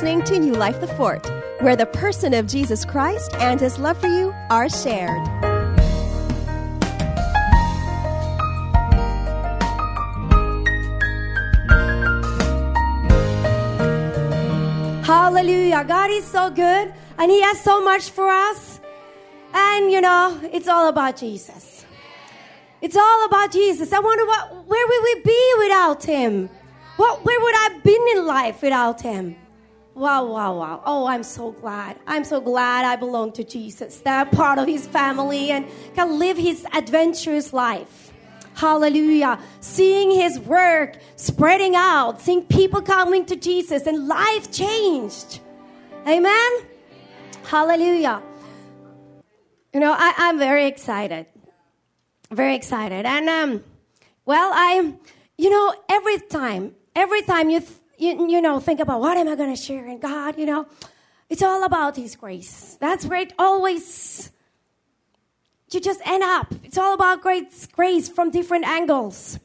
listening to New Life the Fort, where the person of Jesus Christ and his love for you are shared. Hallelujah. God is so good and He has so much for us. And you know, it's all about Jesus. It's all about Jesus. I wonder what, where would we be without Him? What, where would I have been in life without Him? Wow, wow, wow. Oh, I'm so glad. I'm so glad I belong to Jesus, that part of His family and can live His adventurous life. Hallelujah. Seeing His work spreading out, seeing people coming to Jesus and life changed. Amen. Hallelujah. You know, I, I'm very excited. Very excited. And, um, well, I, you know, every time, every time you, th- you, you know, think about what am I going to share in God, you know, it's all about His grace. That's where it always, you just end up. It's all about grace, grace from different angles.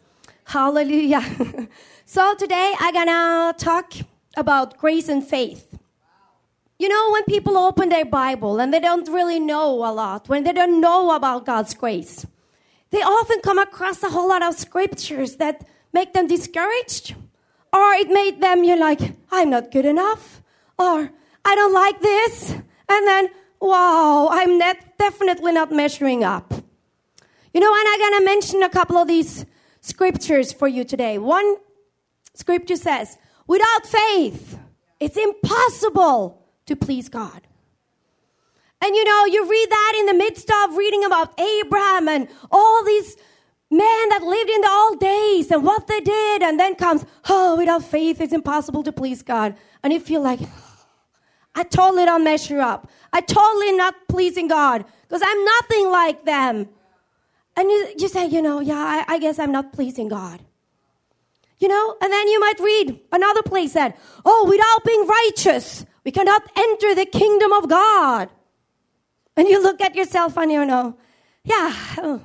Hallelujah. so today I'm going to talk about grace and faith. You know, when people open their Bible and they don't really know a lot, when they don't know about God's grace, they often come across a whole lot of scriptures that make them discouraged. Or it made them, you're like, I'm not good enough. Or I don't like this. And then, wow, I'm definitely not measuring up. You know, and I'm going to mention a couple of these scriptures for you today. One scripture says, without faith, it's impossible to please God. And you know, you read that in the midst of reading about Abraham and all these men that lived in the old days and what they did, and then comes, oh, without faith, it's impossible to please God. And you feel like, I totally don't measure up. I totally not pleasing God because I'm nothing like them. And you, you say, you know, yeah, I, I guess I'm not pleasing God. You know, and then you might read another place that, oh, without being righteous, we cannot enter the kingdom of God. And you look at yourself and you know, yeah, oh,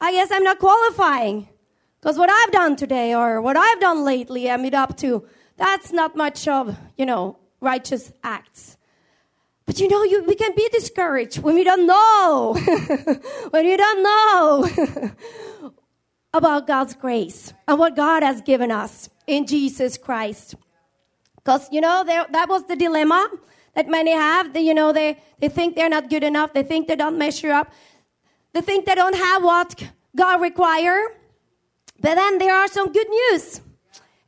I guess I'm not qualifying. Because what I've done today or what I've done lately, I'm up to, that's not much of, you know, righteous acts. But you know, you, we can be discouraged when we don't know, when you don't know about God's grace and what God has given us in Jesus Christ. Because, you know, that was the dilemma that many have. They, you know, they, they think they're not good enough. They think they don't measure up. They think they don't have what God require. But then there are some good news.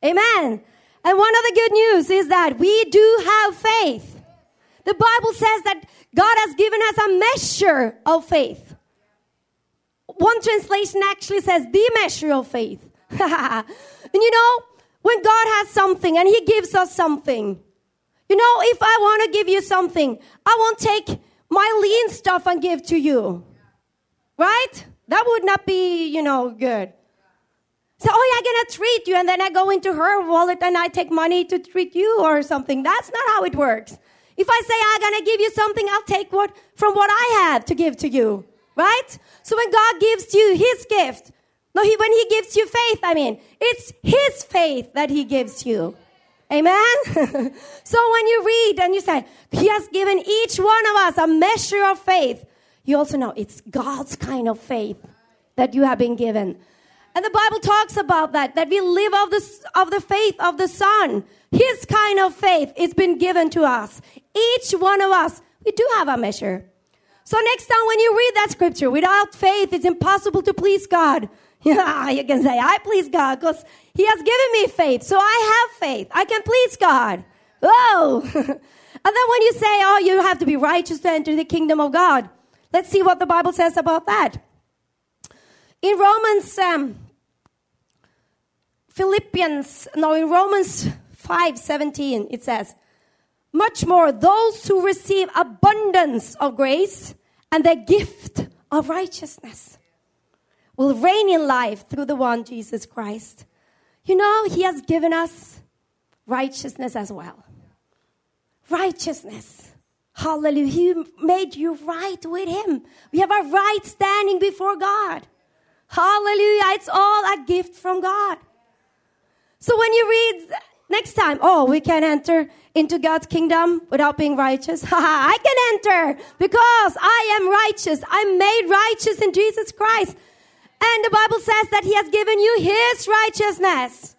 Amen. And one of the good news is that we do have faith. The Bible says that God has given us a measure of faith. One translation actually says the measure of faith. and you know, when God has something and He gives us something, you know, if I want to give you something, I won't take my lean stuff and give to you. Right? That would not be, you know, good. So, oh, yeah, I'm going to treat you. And then I go into her wallet and I take money to treat you or something. That's not how it works. If I say I'm going to give you something, I'll take what from what I have to give to you. Right? So when God gives you his gift, no, he, when he gives you faith, I mean, it's his faith that he gives you. Amen? so when you read and you say, He has given each one of us a measure of faith, you also know it's God's kind of faith that you have been given. And the Bible talks about that, that we live of the, of the faith of the Son. His kind of faith is been given to us. Each one of us, we do have a measure. So next time when you read that scripture, without faith, it's impossible to please God. Yeah, you can say, I please God because He has given me faith. So I have faith. I can please God. Oh. and then when you say, oh, you have to be righteous to enter the kingdom of God, let's see what the Bible says about that. In Romans, um, Philippians, no, in Romans 5 17, it says, much more, those who receive abundance of grace and the gift of righteousness will reign in life through the one Jesus Christ. You know, He has given us righteousness as well. Righteousness. Hallelujah. He made you right with Him. We have a right standing before God. Hallelujah. It's all a gift from God. So when you read next time, oh, we can enter into God's kingdom without being righteous. I can enter because I am righteous. I'm made righteous in Jesus Christ. And the Bible says that He has given you His righteousness.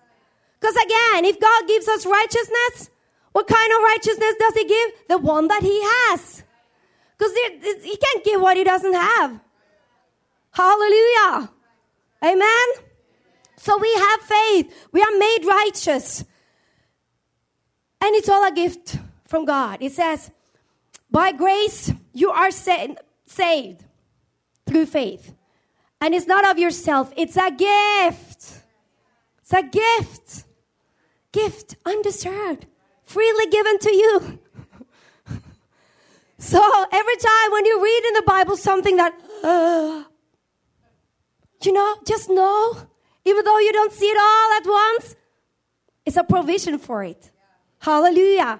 Because again, if God gives us righteousness, what kind of righteousness does He give? The one that He has. Because He can't give what He doesn't have. Hallelujah. Amen. So we have faith. We are made righteous. And it's all a gift from God. It says, by grace you are sa- saved through faith. And it's not of yourself, it's a gift. It's a gift. Gift undeserved, freely given to you. so every time when you read in the Bible something that, uh, you know, just know, even though you don't see it all at once, it's a provision for it. Hallelujah.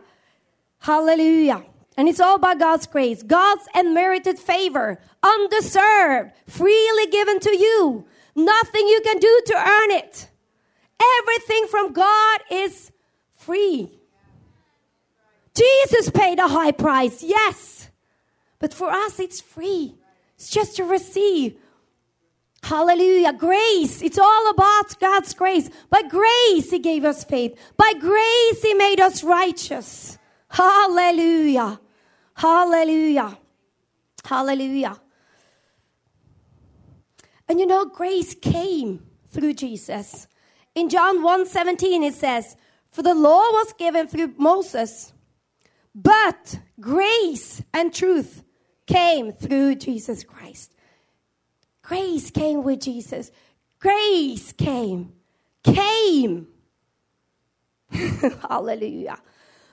Hallelujah. And it's all by God's grace, God's unmerited favor, undeserved, freely given to you. Nothing you can do to earn it. Everything from God is free. Jesus paid a high price, yes. But for us, it's free. It's just to receive. Hallelujah. Grace. It's all about God's grace. By grace, He gave us faith. By grace, He made us righteous. Hallelujah. Hallelujah. Hallelujah. And you know, grace came through Jesus. In John 1 17, it says, For the law was given through Moses, but grace and truth came through Jesus Christ. Grace came with Jesus. Grace came. Came. Hallelujah.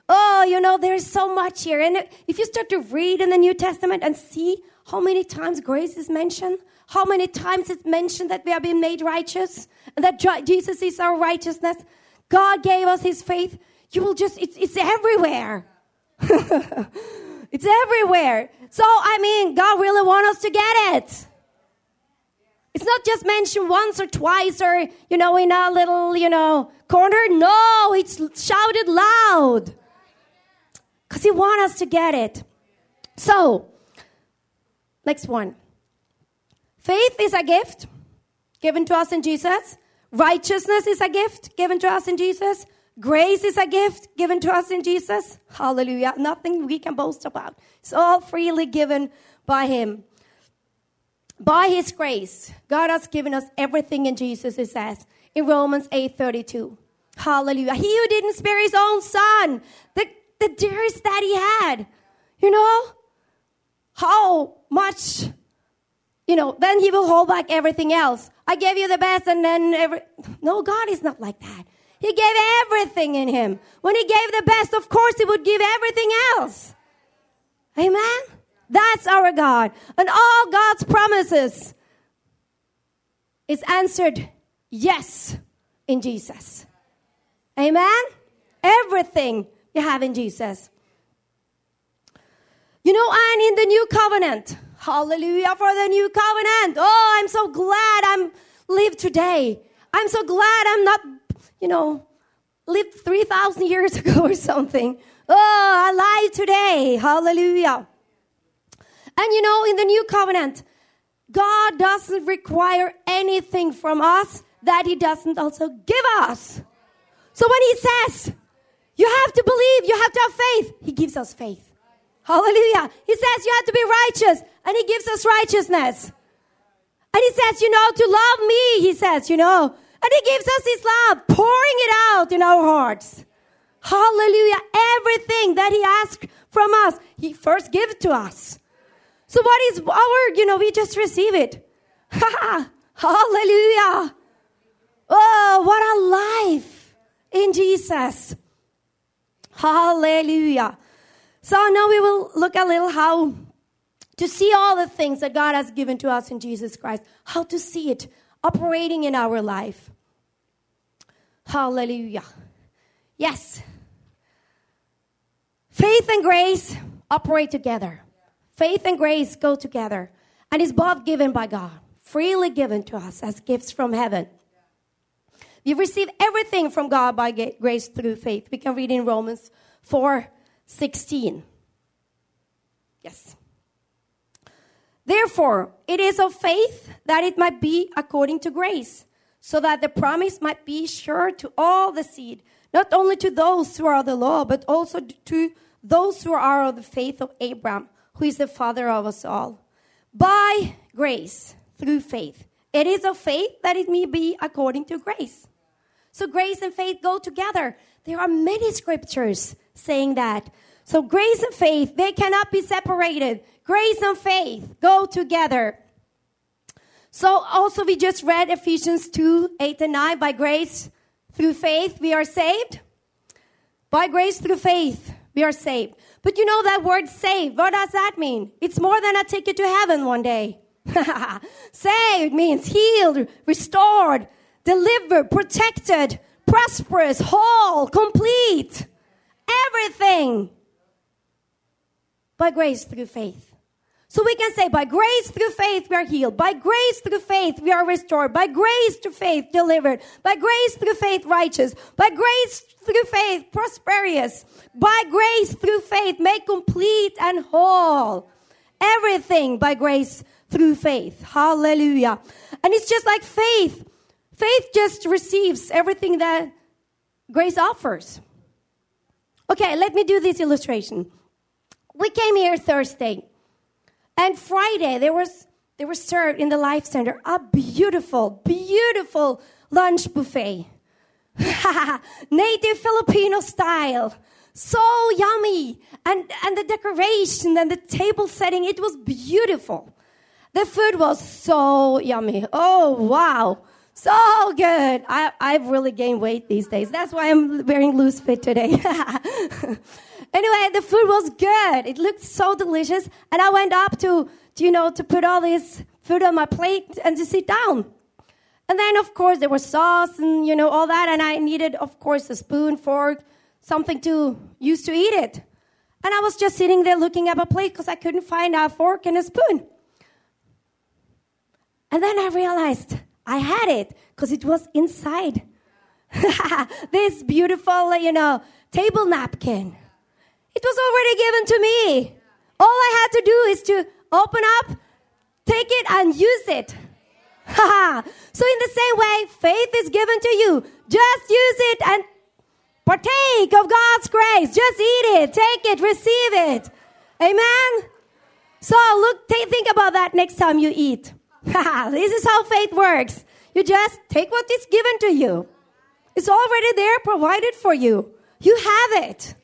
Oh, you know, there's so much here. And if you start to read in the New Testament and see how many times grace is mentioned, how many times it's mentioned that we have been made righteous and that Jesus is our righteousness, God gave us his faith, you will just, it's, it's everywhere. it's everywhere. So, I mean, God really wants us to get it. It's not just mentioned once or twice or, you know, in a little, you know, corner. No, it's shouted loud. Because He wants us to get it. So, next one. Faith is a gift given to us in Jesus. Righteousness is a gift given to us in Jesus. Grace is a gift given to us in Jesus. Hallelujah. Nothing we can boast about. It's all freely given by Him. By his grace, God has given us everything in Jesus, it says in Romans 8:32. Hallelujah. He who didn't spare his own son, the, the dearest that he had, you know, how much, you know, then he will hold back everything else. I gave you the best and then every, no, God is not like that. He gave everything in him. When he gave the best, of course, he would give everything else. Amen. That's our God. And all God's promises is answered yes in Jesus. Amen? Everything you have in Jesus. You know, and in the new covenant, hallelujah for the new covenant. Oh, I'm so glad I'm live today. I'm so glad I'm not, you know, lived 3,000 years ago or something. Oh, alive today. Hallelujah. And you know, in the new covenant, God doesn't require anything from us that He doesn't also give us. So when He says, you have to believe, you have to have faith, He gives us faith. Hallelujah. He says you have to be righteous, and He gives us righteousness. And He says, you know, to love me, He says, you know, and He gives us His love, pouring it out in our hearts. Hallelujah. Everything that He asks from us, He first gives to us. So what is our, you know, we just receive it. Hallelujah. Oh, what a life in Jesus. Hallelujah. So now we will look a little how to see all the things that God has given to us in Jesus Christ, how to see it operating in our life. Hallelujah. Yes. Faith and grace operate together. Faith and grace go together, and is both given by God, freely given to us as gifts from heaven. We receive everything from God by grace through faith. We can read in Romans 4 16. Yes. Therefore, it is of faith that it might be according to grace, so that the promise might be sure to all the seed, not only to those who are of the law, but also to those who are of the faith of Abraham, who is the father of us all. By grace, through faith. It is of faith that it may be according to grace. So grace and faith go together. There are many scriptures saying that. So grace and faith, they cannot be separated. Grace and faith go together. So also we just read Ephesians 2, 8 and 9. By grace through faith we are saved. By grace through faith we are saved. But you know that word saved, what does that mean? It's more than a ticket to heaven one day. saved means healed, restored, delivered, protected, prosperous, whole, complete. Everything by grace through faith. So we can say, by grace through faith, we are healed. By grace through faith, we are restored. By grace through faith, delivered. By grace through faith, righteous. By grace through faith, prosperous. By grace through faith, made complete and whole. Everything by grace through faith. Hallelujah. And it's just like faith. Faith just receives everything that grace offers. Okay, let me do this illustration. We came here Thursday. And Friday, there was they were served in the Life Center a beautiful, beautiful lunch buffet. Native Filipino style. So yummy. And, and the decoration and the table setting, it was beautiful. The food was so yummy. Oh, wow. So good. I, I've really gained weight these days. That's why I'm wearing loose fit today. anyway, the food was good. It looked so delicious. And I went up to, to, you know, to put all this food on my plate and to sit down. And then, of course, there was sauce and, you know, all that. And I needed, of course, a spoon, fork, something to use to eat it. And I was just sitting there looking at my plate because I couldn't find a fork and a spoon. And then I realized I had it because it was inside this beautiful, you know, table napkin. It was already given to me. All I had to do is to open up, take it, and use it. so, in the same way, faith is given to you. Just use it and partake of God's grace. Just eat it, take it, receive it. Amen. So, look, th- think about that next time you eat. this is how faith works. You just take what is given to you. It's already there, provided for you. You have it.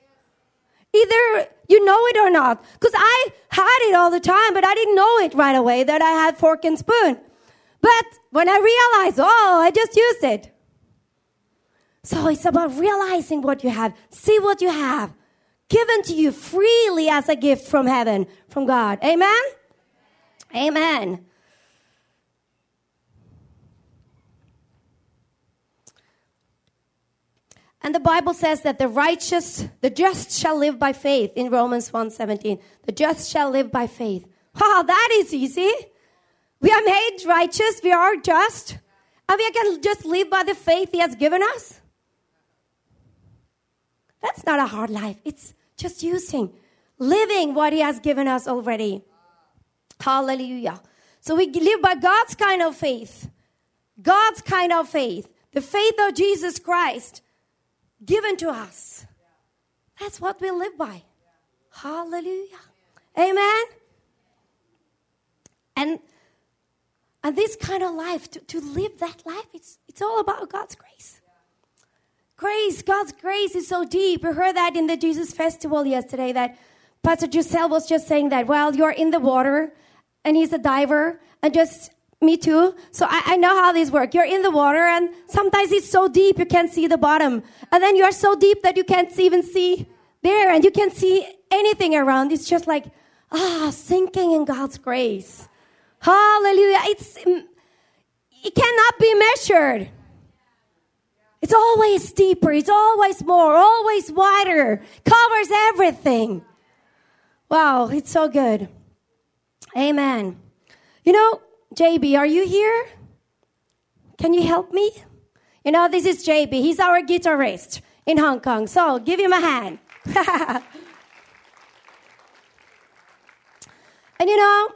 Either you know it or not. Because I had it all the time, but I didn't know it right away that I had fork and spoon. But when I realized, oh, I just used it. So it's about realizing what you have. See what you have. Given to you freely as a gift from heaven, from God. Amen? Amen. And the Bible says that the righteous, the just shall live by faith in Romans 1:17. The just shall live by faith. Ha, that is easy. We are made righteous, we are just, and we can just live by the faith he has given us. That's not a hard life. It's just using, living what he has given us already. Hallelujah. So we live by God's kind of faith. God's kind of faith. The faith of Jesus Christ given to us. That's what we live by. Hallelujah. Amen. And and this kind of life, to, to live that life, it's it's all about God's grace. Grace, God's grace is so deep. We heard that in the Jesus Festival yesterday that Pastor Giselle was just saying that, well, you're in the water and he's a diver and just me too. So I, I, know how these work. You're in the water and sometimes it's so deep you can't see the bottom. And then you're so deep that you can't even see there and you can't see anything around. It's just like, ah, sinking in God's grace. Hallelujah. It's, mm, it cannot be measured. It's always deeper. It's always more, always wider, covers everything. Wow, it's so good. Amen. You know, JB, are you here? Can you help me? You know, this is JB. He's our guitarist in Hong Kong. So give him a hand. and you know,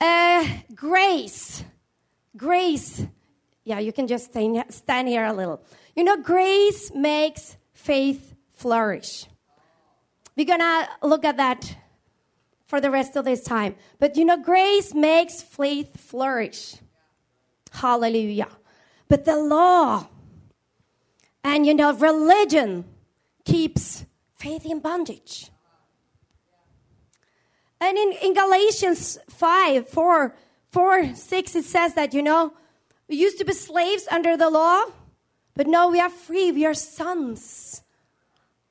uh, grace, grace. Yeah, you can just stand here a little. You know, grace makes faith flourish. We're gonna look at that for the rest of this time. But you know, grace makes faith flourish. Hallelujah. But the law and you know, religion keeps faith in bondage. And in, in Galatians 5 4, 4, 6, it says that, you know, we used to be slaves under the law, but now we are free. We are sons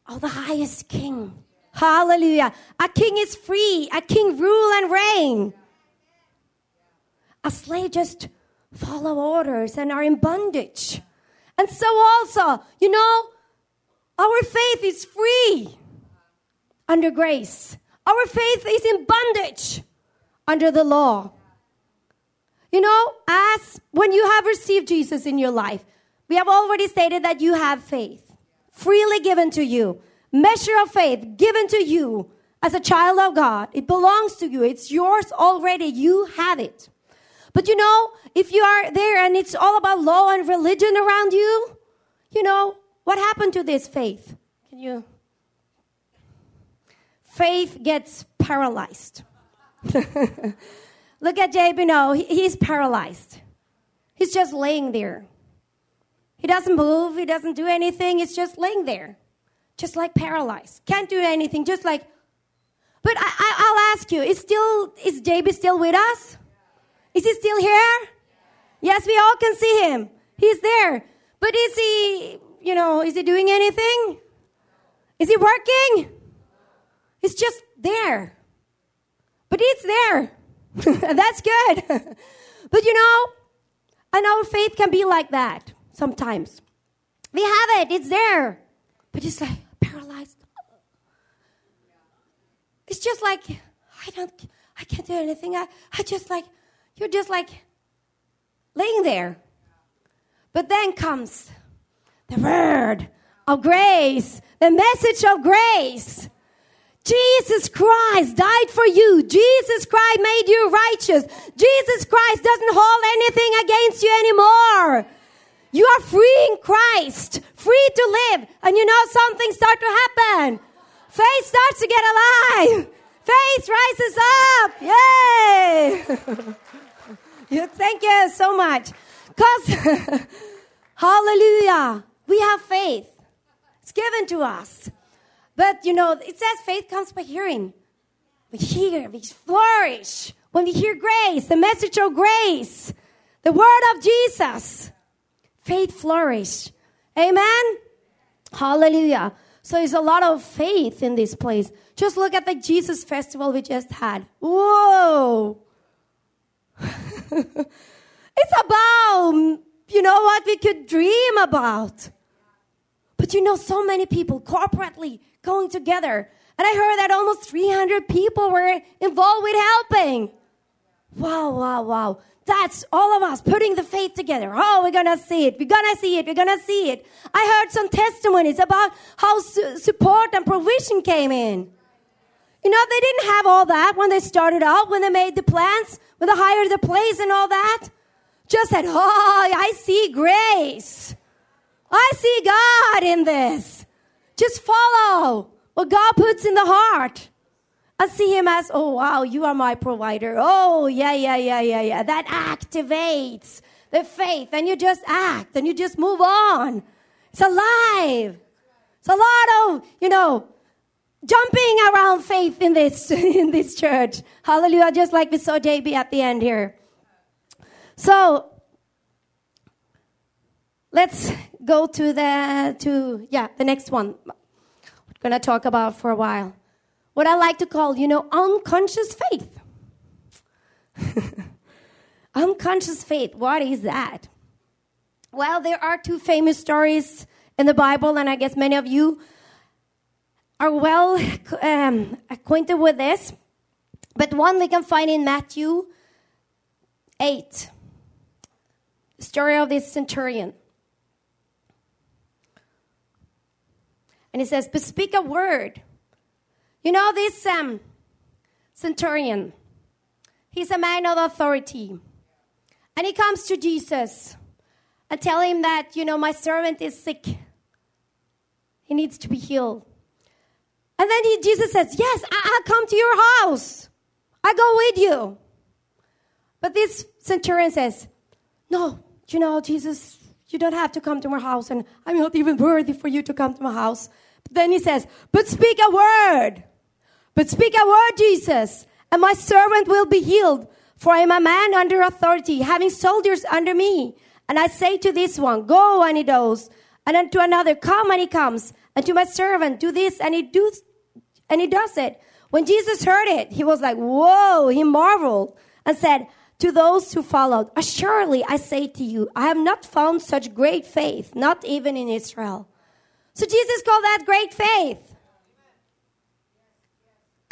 of the highest king. Hallelujah. A king is free. A king rule and reign. A slave just follow orders and are in bondage. And so also, you know, our faith is free under grace. Our faith is in bondage under the law. You know, as when you have received Jesus in your life, we have already stated that you have faith freely given to you, measure of faith given to you as a child of God. It belongs to you, it's yours already. You have it. But you know, if you are there and it's all about law and religion around you, you know, what happened to this faith? Can you? Faith gets paralyzed. Look at JB now. He's paralyzed. He's just laying there. He doesn't move, he doesn't do anything. He's just laying there, just like paralyzed. Can't do anything, just like. But I, will ask you: Is still is JB still with us? Is he still here? Yes, we all can see him. He's there. But is he, you know, is he doing anything? Is he working? He's just there. But he's there. And that's good. but you know, and our faith can be like that sometimes. We have it, it's there. But it's like paralyzed. It's just like I don't I can't do anything. I, I just like you're just like laying there. But then comes the word of grace, the message of grace. Jesus Christ died for you. Jesus Christ made you righteous. Jesus Christ doesn't hold anything against you anymore. You are free in Christ, free to live. And you know something start to happen. Faith starts to get alive. Faith rises up. Yay! Thank you so much. Because, hallelujah, we have faith. It's given to us. But, you know, it says faith comes by hearing. We hear, we flourish. When we hear grace, the message of grace, the word of Jesus, faith flourish. Amen? Hallelujah. So it's a lot of faith in this place. Just look at the Jesus festival we just had. Whoa! it's about, you know, what we could dream about. But you know, so many people corporately going together. And I heard that almost 300 people were involved with helping. Wow, wow, wow. That's all of us putting the faith together. Oh, we're gonna see it. We're gonna see it. We're gonna see it. I heard some testimonies about how su- support and provision came in. You know, they didn't have all that when they started out, when they made the plans, when they hired the place and all that. Just said, Oh, I see grace. I see God in this. Just follow what God puts in the heart. I see Him as, Oh, wow, you are my provider. Oh, yeah, yeah, yeah, yeah, yeah. That activates the faith, and you just act and you just move on. It's alive. It's a lot of, you know, jumping around faith in this in this church. Hallelujah! Just like we saw JB at the end here. So let's go to the to yeah the next one. We're gonna talk about for a while what I like to call, you know, unconscious faith. unconscious faith, what is that? Well, there are two famous stories in the Bible, and I guess many of you are well um, acquainted with this. But one we can find in Matthew 8, story of this centurion. And it says, But speak a word you know, this um, centurion, he's a man of authority. And he comes to Jesus and tell him that, you know, my servant is sick. He needs to be healed. And then he, Jesus says, Yes, I, will come to your house. I go with you. But this centurion says, No, you know, Jesus, you don't have to come to my house, and I'm not even worthy for you to come to my house. But then he says, But speak a word. But speak a word, Jesus, and my servant will be healed. For I am a man under authority, having soldiers under me. And I say to this one, Go, and he goes. And then to another, Come, and he comes. And to my servant, Do this, and he does, and he does it. When Jesus heard it, he was like, Whoa, he marveled and said, to those who followed, Assuredly, I say to you, I have not found such great faith, not even in Israel. So Jesus called that great faith.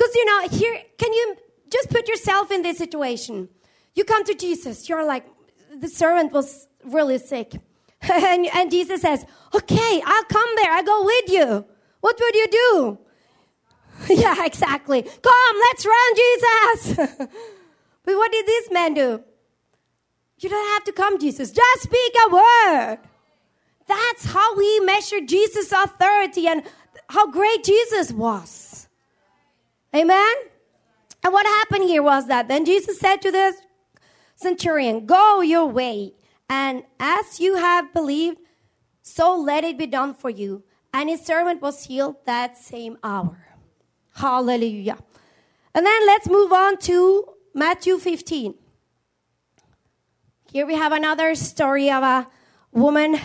Because, you know, here, can you just put yourself in this situation? You come to Jesus, you're like, the servant was really sick. and, and Jesus says, Okay, I'll come there, I'll go with you. What would you do? yeah, exactly. Come, let's run, Jesus. But what did this man do? You don't have to come, Jesus. Just speak a word. That's how we measure Jesus' authority and how great Jesus was. Amen? And what happened here was that then Jesus said to the centurion, Go your way, and as you have believed, so let it be done for you. And his servant was healed that same hour. Hallelujah. And then let's move on to Matthew 15. Here we have another story of a woman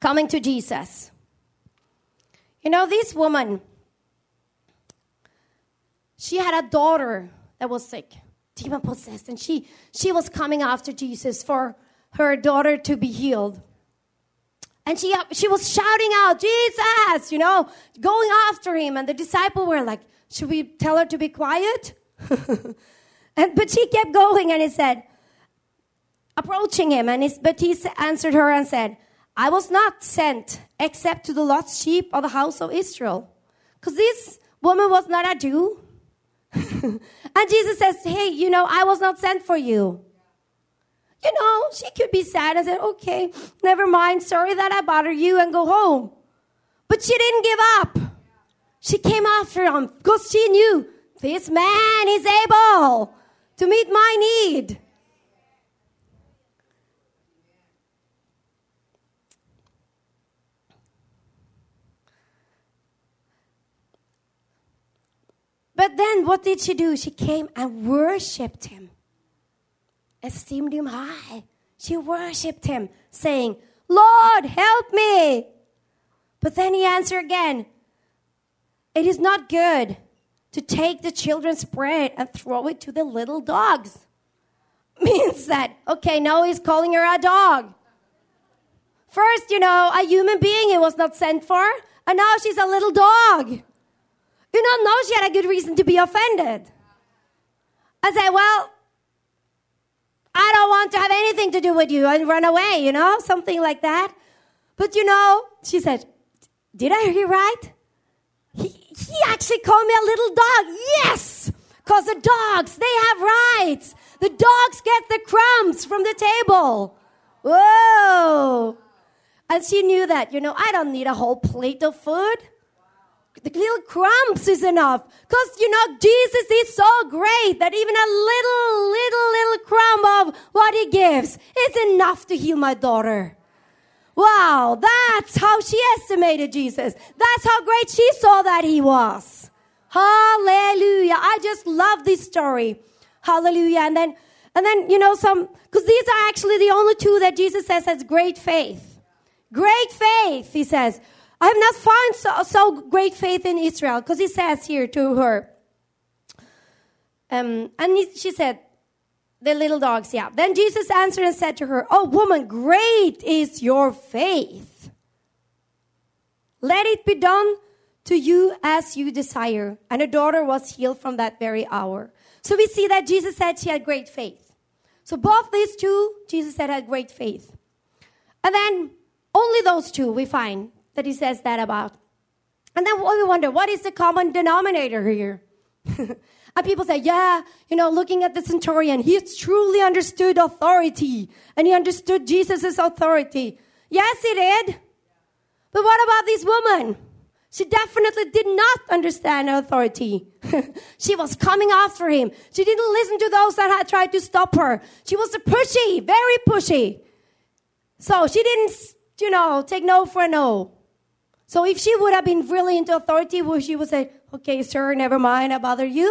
coming to Jesus. You know, this woman, she had a daughter that was sick, demon possessed, and she, she was coming after Jesus for her daughter to be healed. And she, she was shouting out, Jesus, you know, going after him. And the disciples were like, should we tell her to be quiet? and, but she kept going and he said, approaching him. And he, but he answered her and said, I was not sent except to the lost sheep of the house of Israel. Because this woman was not a Jew. and Jesus says, Hey, you know, I was not sent for you you know, she could be sad and say, okay, never mind, sorry that I bother you, and go home. But she didn't give up. She came after him because she knew this man is able to meet my need. But then what did she do? She came and worshiped him esteemed him high. She worshiped him, saying, Lord, help me. But then he answered again, It is not good to take the children's bread and throw it to the little dogs. Means that, okay, now he's calling her a dog. First, you know, a human being he was not sent for, and now she's a little dog. You know she had a good reason to be offended. I said, well, I don't want to have anything to do with you and run away, you know, something like that. But you know, she said, Did I hear right? He, he actually called me a little dog. Yes! Because the dogs, they have rights. The dogs get the crumbs from the table. Whoa! And she knew that, you know, I don't need a whole plate of food the little crumbs is enough. Because, you know, Jesus is so great that even a little, little, little crumb of what he gives is enough to heal my daughter. Wow, that's how she estimated Jesus. That's how great she saw that he was. Hallelujah. I just love this story. Hallelujah. And then, and then, you know, some, because these are actually the only two that Jesus says has great faith. Great faith, he says. I have not found so, so great faith in Israel, because he says here to her. Um, and he, she said, the little dogs, yeah. Then Jesus answered and said to her, Oh, woman, great is your faith. Let it be done to you as you desire. And her daughter was healed from that very hour. So we see that Jesus said she had great faith. So both these two, Jesus said, had great faith. And then only those two we find that he says that about. And then we wonder, what is the common denominator here? and people say, yeah, you know, looking at the centurion, he truly understood authority and he understood Jesus' authority. Yes, he did. But what about this woman? She definitely did not understand authority. she was coming after him. She didn't listen to those that had tried to stop her. She was pushy, very pushy. So she didn't, you know, take no for no. So if she would have been really into authority, well, she would say, okay, sir, never mind, I bother you.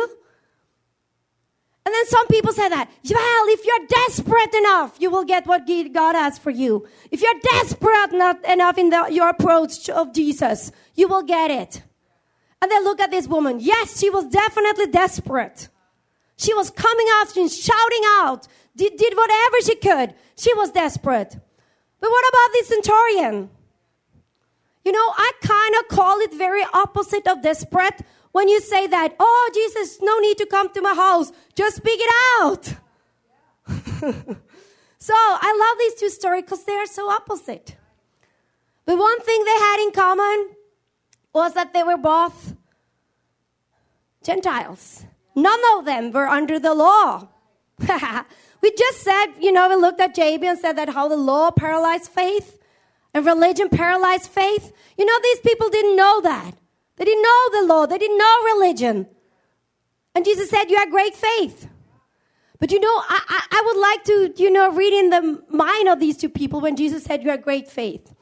And then some people say that, well, if you're desperate enough, you will get what God has for you. If you're desperate enough in the, your approach of Jesus, you will get it. And then look at this woman. Yes, she was definitely desperate. She was coming after and shouting out, did, did whatever she could. She was desperate. But what about this centurion? You know, I kind of call it very opposite of desperate when you say that, oh, Jesus, no need to come to my house. Just speak it out. so I love these two stories because they are so opposite. But one thing they had in common was that they were both Gentiles. None of them were under the law. we just said, you know, we looked at JB and said that how the law paralyzed faith and religion paralyzed faith. You know, these people didn't know that. They didn't know the law, they didn't know religion. And Jesus said, You have great faith. But you know, I, I, I would like to, you know, read in the mind of these two people when Jesus said, You have great faith.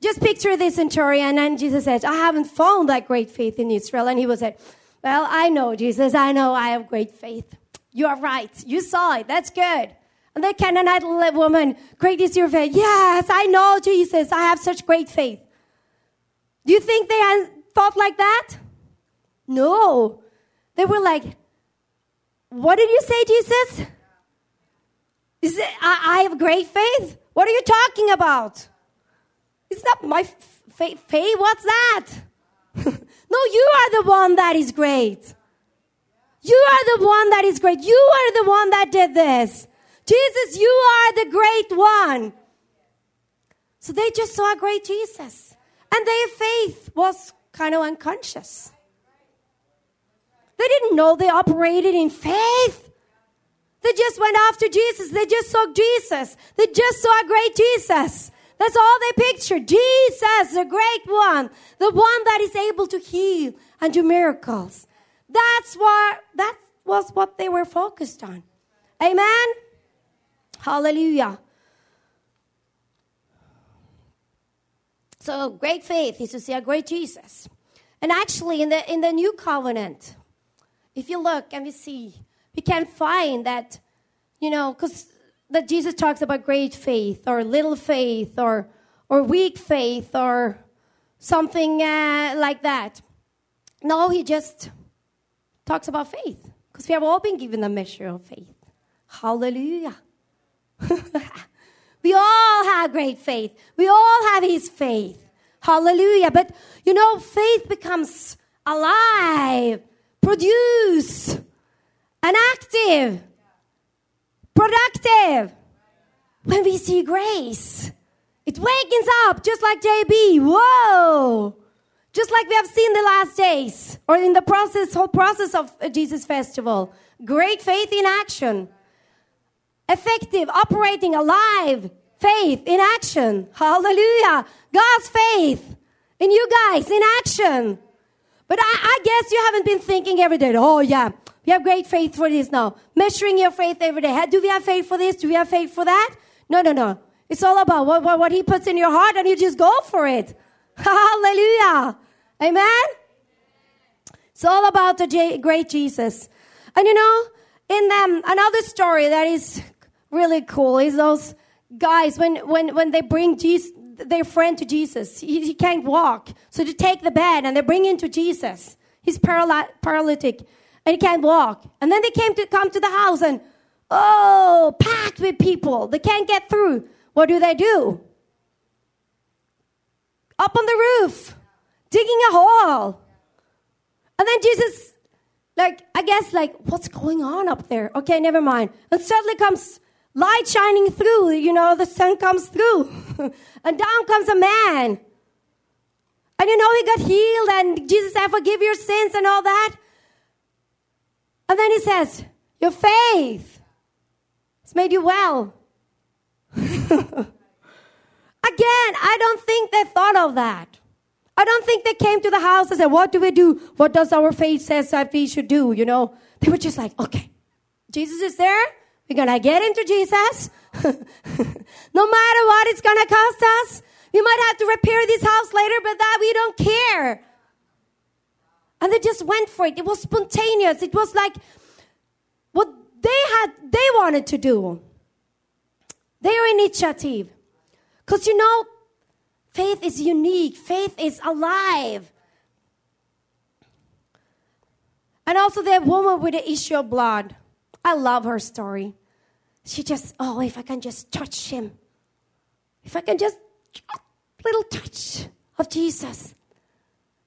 Just picture this centurion, and Jesus says, I haven't found that great faith in Israel. And he was said, Well, I know, Jesus, I know I have great faith. You are right. You saw it. That's good. And the Canaanite woman, great is your faith. Yes, I know, Jesus. I have such great faith. Do you think they thought like that? No. They were like, What did you say, Jesus? Is it, I, I have great faith? What are you talking about? It's not my faith. Faith? What's that? no, you are the one that is great. You are the one that is great. You are the one that did this. Jesus, you are the great one. So they just saw a great Jesus. And their faith was kind of unconscious. They didn't know they operated in faith. They just went after Jesus. They just saw Jesus. They just saw a great Jesus. That's all they pictured. Jesus, the great one, the one that is able to heal and do miracles. That's what that was what they were focused on. Amen. Hallelujah. So great faith is to see a great Jesus. And actually in the in the new covenant, if you look and we see, we can find that, you know, because that Jesus talks about great faith or little faith or or weak faith or something uh, like that. No, he just talks about faith because we have all been given a measure of faith. Hallelujah. we all have great faith. We all have his faith. Hallelujah. But you know, faith becomes alive, produce, and active productive when we see grace. It wakens up just like JB. Whoa! Just like we have seen the last days or in the process, whole process of uh, Jesus Festival. Great faith in action. Effective, operating, alive faith in action. Hallelujah. God's faith in you guys in action. But I, I guess you haven't been thinking every day, oh yeah, we have great faith for this now. Measuring your faith every day. Do we have faith for this? Do we have faith for that? No, no, no. It's all about what, what, what He puts in your heart and you just go for it. Hallelujah. Amen? It's all about the J- great Jesus. And you know, in them, another story that is really cool is those guys when, when, when they bring Jesus, their friend to Jesus. He, he can't walk. So they take the bed and they bring him to Jesus. He's paraly- paralytic and he can't walk. And then they came to come to the house and oh, packed with people. They can't get through. What do they do? Up on the roof, digging a hole. And then Jesus, like, I guess, like, what's going on up there? Okay, never mind. And suddenly comes light shining through, you know, the sun comes through. and down comes a man. And you know, he got healed, and Jesus said, Forgive your sins and all that. And then he says, Your faith has made you well. Again, I don't think they thought of that. I don't think they came to the house and said, What do we do? What does our faith says that we should do? You know, they were just like, Okay, Jesus is there. We're going to get into Jesus. no matter what it's going to cost us. We might have to repair this house later, but that we don't care. And they just went for it. It was spontaneous. It was like what they had, they wanted to do. Their initiative. Because you know, faith is unique, faith is alive. And also, the woman with the issue of blood. I love her story. She just, oh, if I can just touch him, if I can just, little touch of Jesus.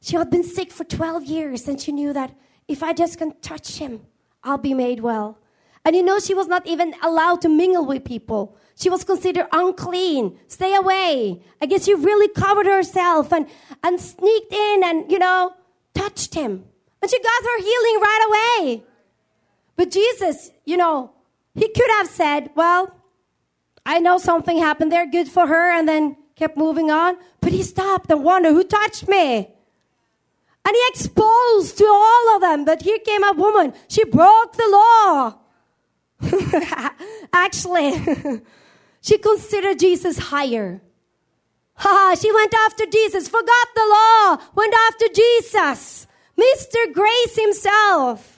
She had been sick for 12 years and she knew that if I just can touch him, I'll be made well. And you know, she was not even allowed to mingle with people. She was considered unclean. Stay away. I guess she really covered herself and, and sneaked in and, you know, touched him. And she got her healing right away. But Jesus, you know, he could have said, Well, I know something happened there, good for her, and then kept moving on. But he stopped and wondered, Who touched me? And he exposed to all of them that here came a woman. She broke the law. Actually, she considered Jesus higher. Ha! she went after Jesus, forgot the law, went after Jesus, Mr. Grace himself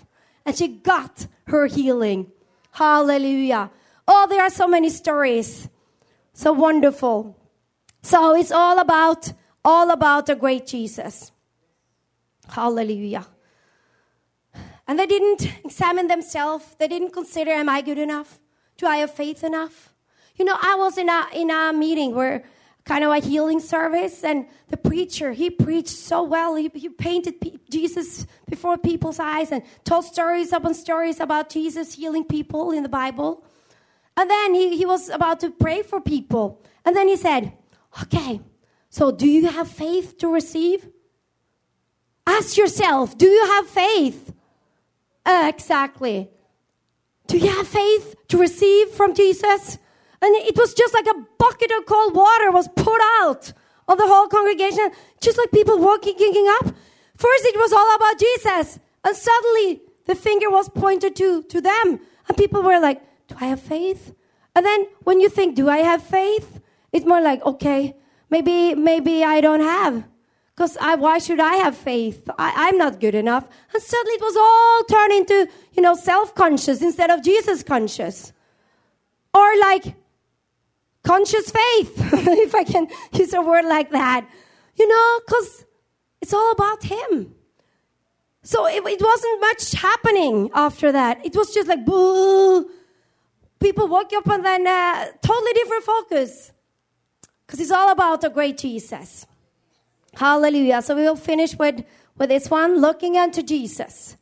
and she got her healing. Hallelujah. Oh, there are so many stories. So wonderful. So it's all about all about the great Jesus. Hallelujah. And they didn't examine themselves. They didn't consider, am I good enough? Do I have faith enough? You know, I was in a in a meeting where kind of a healing service. And the preacher, he preached so well. He, he painted Jesus before people's eyes and told stories upon stories about Jesus healing people in the Bible. And then he, he was about to pray for people. And then he said, Okay, so do you have faith to receive? Ask yourself, do you have faith? Uh, exactly. Do you have faith to receive from Jesus? And it was just like a bucket of cold water was put out of the whole congregation, just like people walking, kicking up. First, it was all about Jesus. And suddenly, the finger was pointed to, to them. And people were like, Do I have faith? And then when you think, Do I have faith? It's more like, Okay, maybe, maybe I don't have. Because why should I have faith? I, I'm not good enough. And suddenly it was all turned into, you know, self conscious instead of Jesus conscious. Or like, conscious faith, if I can use a word like that. You know, because it's all about Him. So it, it, wasn't much happening after that. It was just like, boo. People woke up and then uh, totally different focus. Because it's all about the great Jesus. Hallelujah. So we will finish with, with this one looking unto Jesus.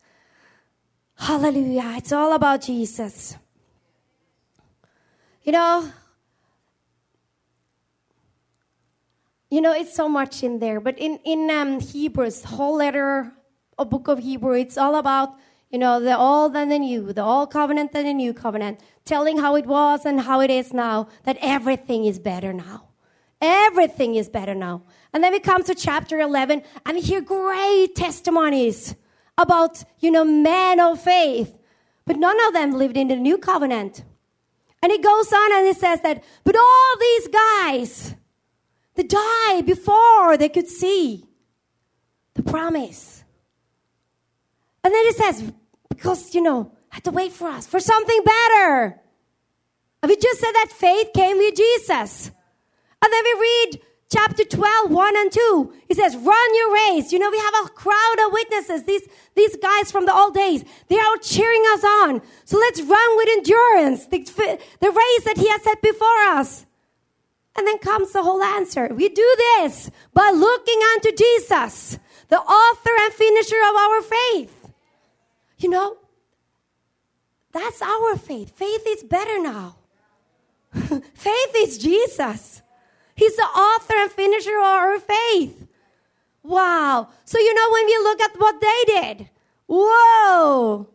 Hallelujah. It's all about Jesus. You know, you know, it's so much in there. But in in um, Hebrews, whole letter, a book of Hebrew, it's all about you know the old and the new, the old covenant and the new covenant, telling how it was and how it is now. That everything is better now. Everything is better now. And then we come to chapter 11 and we hear great testimonies about, you know, men of faith. But none of them lived in the new covenant. And it goes on and it says that, but all these guys, they died before they could see the promise. And then it says, because, you know, had to wait for us, for something better. And we just said that faith came with Jesus. And then we read chapter 12, 1 and 2. It says, run your race. You know, we have a crowd of witnesses. These, these guys from the old days, they are cheering us on. So let's run with endurance the, the race that he has set before us. And then comes the whole answer. We do this by looking unto Jesus, the author and finisher of our faith. You know, that's our faith. Faith is better now. faith is Jesus. He's the author and finisher of our faith. Wow. So, you know, when we look at what they did, whoa,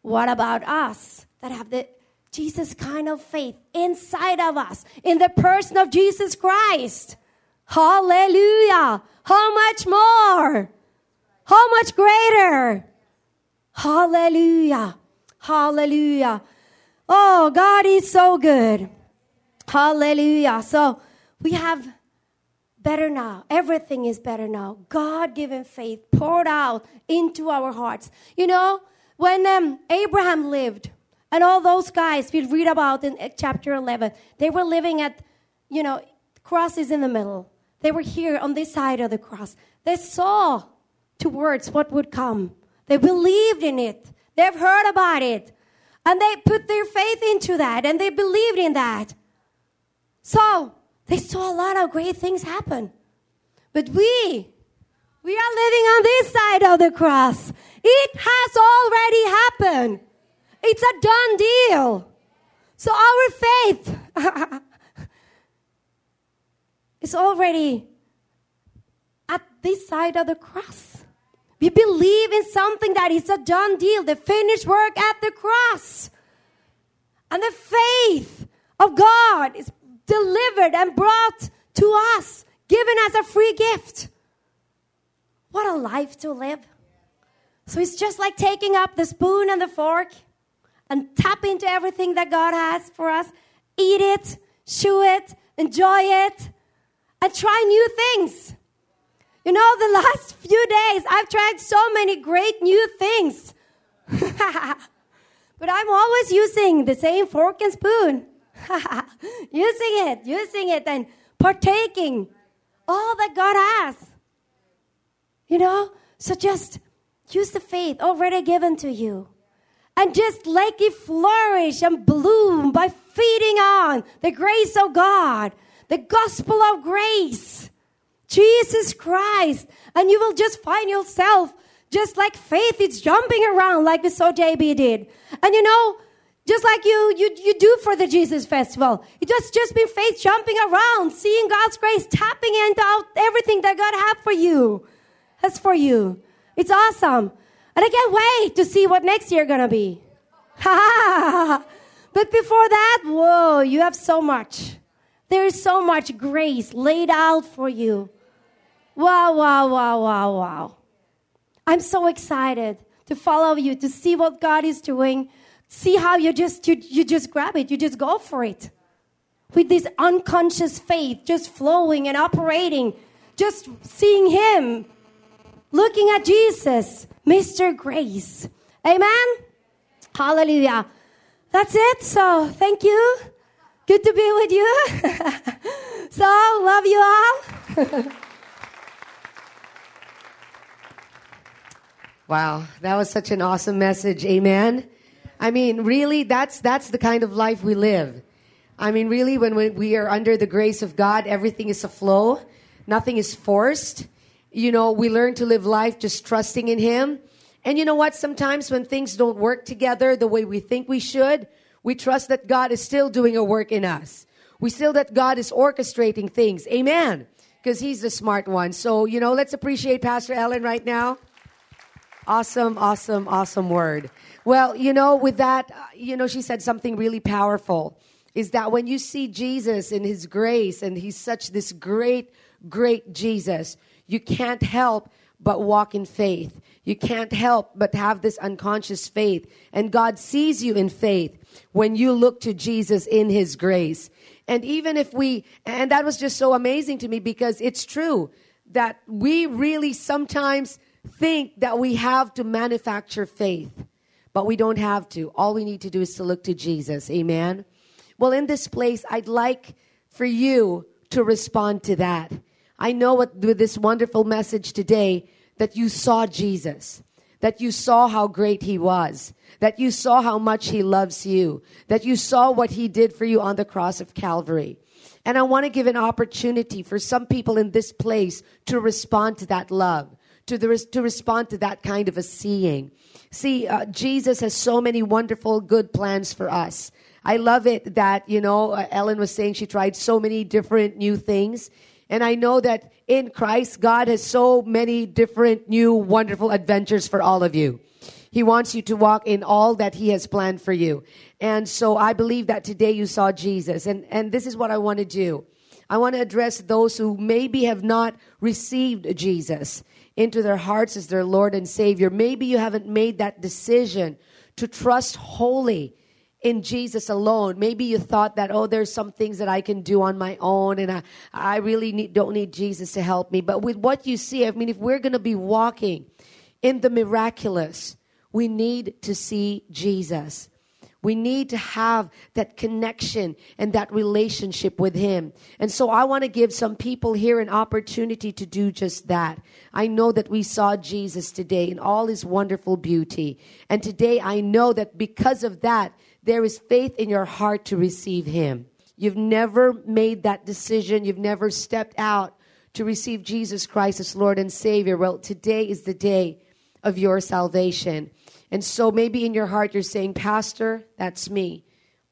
what about us that have the Jesus kind of faith inside of us in the person of Jesus Christ? Hallelujah. How much more? How much greater? Hallelujah. Hallelujah. Oh, God is so good. Hallelujah. So we have better now. Everything is better now. God given faith poured out into our hearts. You know, when um, Abraham lived, and all those guys we read about in uh, chapter 11, they were living at, you know, crosses in the middle. They were here on this side of the cross. They saw towards what would come. They believed in it. They've heard about it. And they put their faith into that and they believed in that. So they saw a lot of great things happen. But we, we are living on this side of the cross. It has already happened. It's a done deal. So our faith is already at this side of the cross. We believe in something that is a done deal, the finished work at the cross. And the faith of God is delivered and brought to us, given as a free gift. What a life to live. So it's just like taking up the spoon and the fork and tap into everything that God has for us. Eat it, chew it, enjoy it, and try new things. You know, the last few days, I've tried so many great new things. but I'm always using the same fork and spoon. using it, using it, and partaking all that God has. You know? So just use the faith already given to you. And just let it flourish and bloom by feeding on the grace of God, the gospel of grace. Jesus Christ. And you will just find yourself just like faith is jumping around like we saw JB did. And you know, just like you, you, you do for the Jesus Festival. It just, just been faith jumping around, seeing God's grace, tapping into everything that God has for you, has for you. It's awesome. And I can't wait to see what next year gonna be. but before that, whoa, you have so much. There is so much grace laid out for you. Wow, wow, wow, wow, wow. I'm so excited to follow you, to see what God is doing. See how you just you, you just grab it, you just go for it. With this unconscious faith just flowing and operating, just seeing him, looking at Jesus, Mr. Grace. Amen. Hallelujah. That's it. So, thank you. Good to be with you. so, love you all. Wow, that was such an awesome message. Amen. I mean, really, that's that's the kind of life we live. I mean, really, when we are under the grace of God, everything is a flow. Nothing is forced. You know, we learn to live life just trusting in Him. And you know what? Sometimes when things don't work together the way we think we should, we trust that God is still doing a work in us. We still that God is orchestrating things. Amen. Because He's the smart one. So, you know, let's appreciate Pastor Ellen right now. Awesome, awesome, awesome word. Well, you know, with that, you know, she said something really powerful is that when you see Jesus in his grace and he's such this great, great Jesus, you can't help but walk in faith. You can't help but have this unconscious faith. And God sees you in faith when you look to Jesus in his grace. And even if we, and that was just so amazing to me because it's true that we really sometimes think that we have to manufacture faith, but we don't have to. All we need to do is to look to Jesus. Amen. Well, in this place, I'd like for you to respond to that. I know what, with this wonderful message today that you saw Jesus, that you saw how great he was, that you saw how much he loves you, that you saw what he did for you on the cross of Calvary. And I want to give an opportunity for some people in this place to respond to that love to, the, to respond to that kind of a seeing. See, uh, Jesus has so many wonderful, good plans for us. I love it that, you know, uh, Ellen was saying she tried so many different new things. And I know that in Christ, God has so many different new wonderful adventures for all of you. He wants you to walk in all that He has planned for you. And so I believe that today you saw Jesus. And, and this is what I want to do. I want to address those who maybe have not received Jesus into their hearts as their Lord and Savior. Maybe you haven't made that decision to trust wholly in Jesus alone. Maybe you thought that, oh, there's some things that I can do on my own and I, I really need, don't need Jesus to help me. But with what you see, I mean, if we're going to be walking in the miraculous, we need to see Jesus. We need to have that connection and that relationship with Him. And so I want to give some people here an opportunity to do just that. I know that we saw Jesus today in all His wonderful beauty. And today I know that because of that, there is faith in your heart to receive Him. You've never made that decision, you've never stepped out to receive Jesus Christ as Lord and Savior. Well, today is the day of your salvation. And so maybe in your heart you're saying, Pastor, that's me.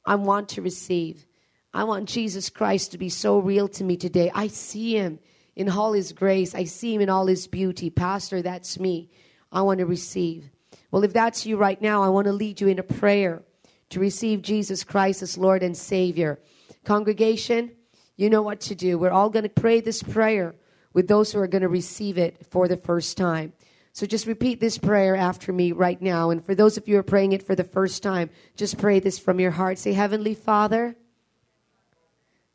I want to receive. I want Jesus Christ to be so real to me today. I see him in all his grace. I see him in all his beauty. Pastor, that's me. I want to receive. Well, if that's you right now, I want to lead you in a prayer to receive Jesus Christ as Lord and Savior. Congregation, you know what to do. We're all going to pray this prayer with those who are going to receive it for the first time. So just repeat this prayer after me right now. And for those of you who are praying it for the first time, just pray this from your heart. Say, Heavenly Father,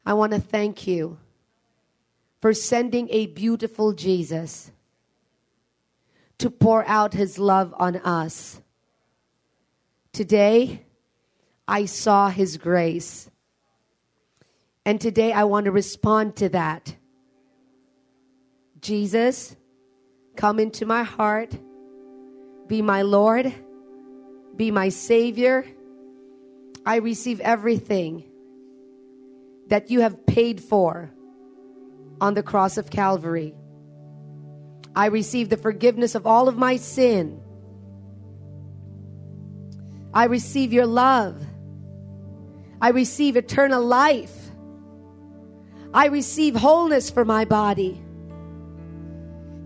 I want to thank you for sending a beautiful Jesus to pour out his love on us. Today, I saw his grace. And today, I want to respond to that. Jesus, Come into my heart. Be my Lord. Be my Savior. I receive everything that you have paid for on the cross of Calvary. I receive the forgiveness of all of my sin. I receive your love. I receive eternal life. I receive wholeness for my body.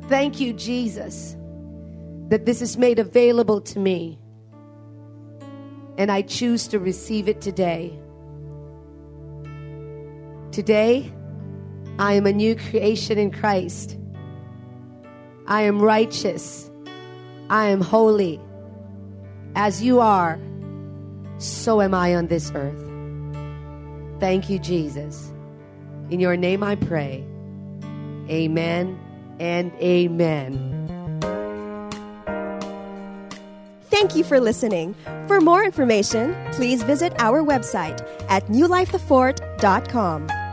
Thank you, Jesus, that this is made available to me. And I choose to receive it today. Today, I am a new creation in Christ. I am righteous. I am holy. As you are, so am I on this earth. Thank you, Jesus. In your name I pray. Amen and amen. Thank you for listening. For more information, please visit our website at newlifethefort.com.